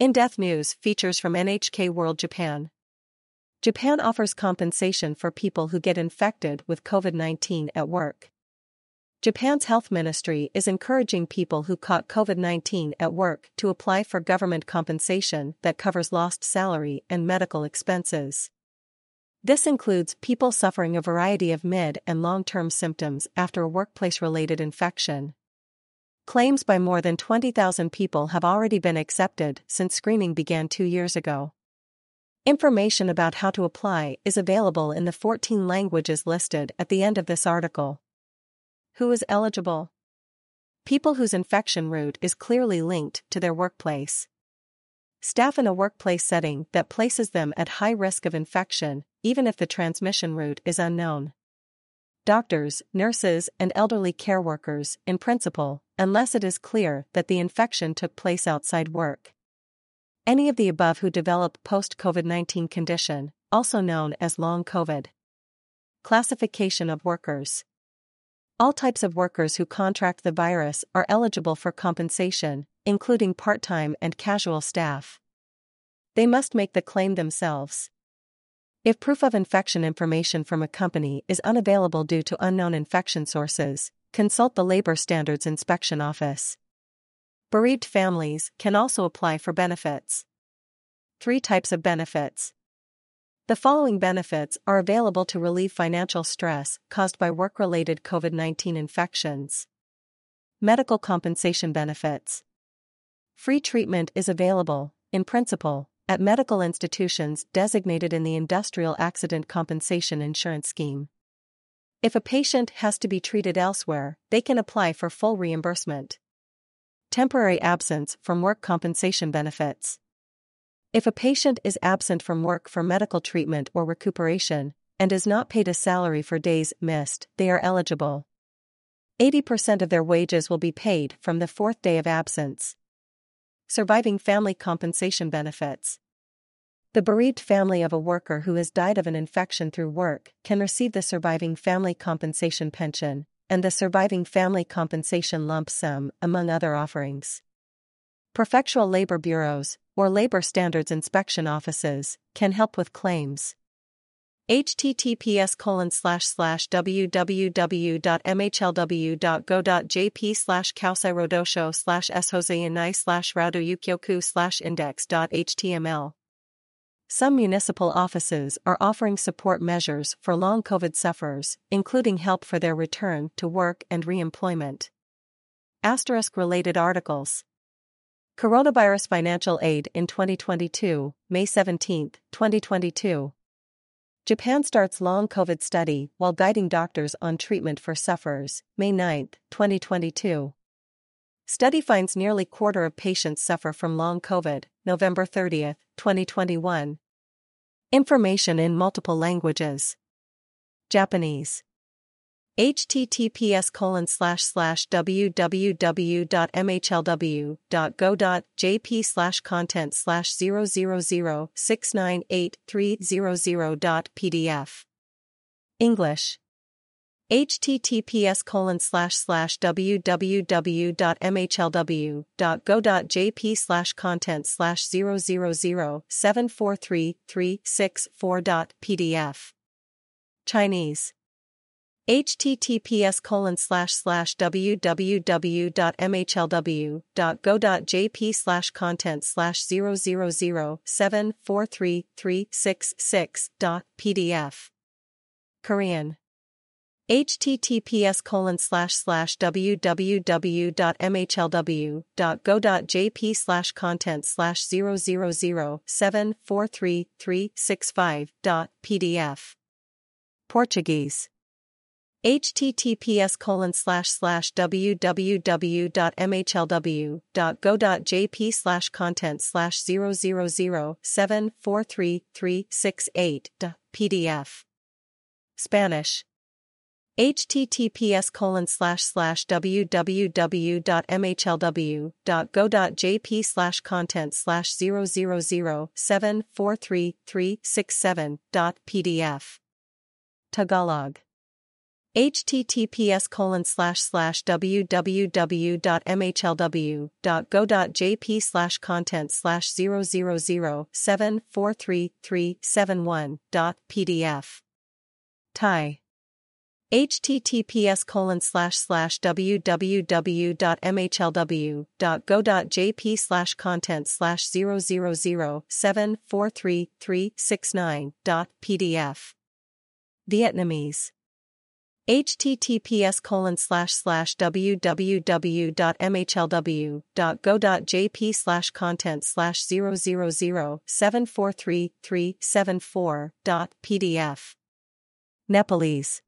In Depth News features from NHK World Japan. Japan offers compensation for people who get infected with COVID 19 at work. Japan's health ministry is encouraging people who caught COVID 19 at work to apply for government compensation that covers lost salary and medical expenses. This includes people suffering a variety of mid and long term symptoms after a workplace related infection. Claims by more than 20,000 people have already been accepted since screening began two years ago. Information about how to apply is available in the 14 languages listed at the end of this article. Who is eligible? People whose infection route is clearly linked to their workplace. Staff in a workplace setting that places them at high risk of infection, even if the transmission route is unknown doctors, nurses, and elderly care workers, in principle, unless it is clear that the infection took place outside work. Any of the above who develop post COVID 19 condition, also known as long COVID. Classification of workers. All types of workers who contract the virus are eligible for compensation, including part time and casual staff. They must make the claim themselves. If proof of infection information from a company is unavailable due to unknown infection sources, consult the Labor Standards Inspection Office. Bereaved families can also apply for benefits. Three types of benefits. The following benefits are available to relieve financial stress caused by work related COVID 19 infections. Medical compensation benefits. Free treatment is available, in principle, at medical institutions designated in the Industrial Accident Compensation Insurance Scheme. If a patient has to be treated elsewhere, they can apply for full reimbursement. Temporary absence from work compensation benefits. If a patient is absent from work for medical treatment or recuperation, and is not paid a salary for days missed, they are eligible. 80% of their wages will be paid from the fourth day of absence. Surviving family compensation benefits. The bereaved family of a worker who has died of an infection through work can receive the surviving family compensation pension and the surviving family compensation lump sum, among other offerings. Prefectural labor bureaus, or labor standards inspection offices, can help with claims https colon slash slash www.mhlw.go.jp slash kausai slash shoseanai slash slash index.html Some municipal offices are offering support measures for long COVID sufferers, including help for their return to work and reemployment. Asterisk related articles. Coronavirus Financial Aid in 2022, May 17, 2022. Japan starts long COVID study while guiding doctors on treatment for sufferers, May 9, 2022. Study finds nearly quarter of patients suffer from long COVID, November 30, 2021. Information in multiple languages. Japanese https colon slash slash www.mhlw.go.jp slash content slash 000698300.pdf. English https colon slash slash www.mhlw.go.jp slash content slash 000743364.pdf. Chinese. https colon slash slash www.mhlw.go.jp slash content slash 000743366.pdf Korean https colon slash slash www.mhlw.go.jp slash content slash 000743365.pdf Portuguese. https colon slash slash www.mhlw.go.jp slash content slash 000743368 pdf https colon slash slash www.mhlw.go.jp slash content slash 000743367.pdf Tagalog. https colon slash slash www.mhlw.go.jp slash content slash 000743371.pdf Thai https colon slash slash www.mhlw.go.jp slash content slash 000743369.pdf Vietnamese. https colon slash slash www.mhlw.go.jp slash content slash 000743374.pdf Nepalese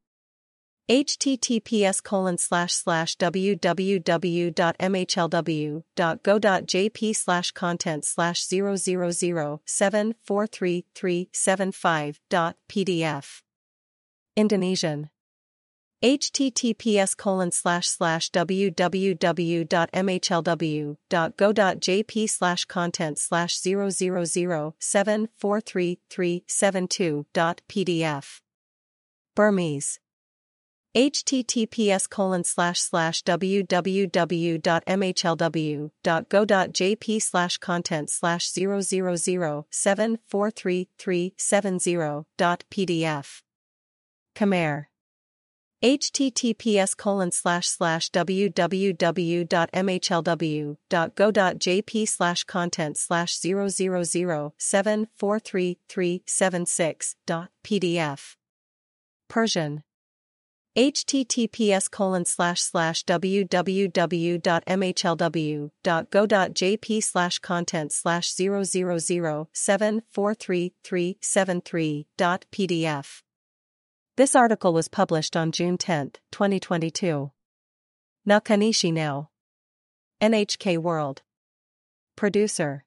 https colon slash slash www.mhlw.go.jp slash content slash 000743375.pdf Indonesian https colon slash slash www.mhlw.go.jp slash content slash 000743372.pdf Burmese https colon slash slash www.mhlw.go.jp slash content slash 000743370.pdf Khmer https colon slash slash www.mhlw.go.jp slash content slash 000743376.pdf Persian https colon slash slash www.mhlw.go.jp slash content slash 000743373.pdf This article was published on June 10, 2022. Nakanishi now. NHK World. Producer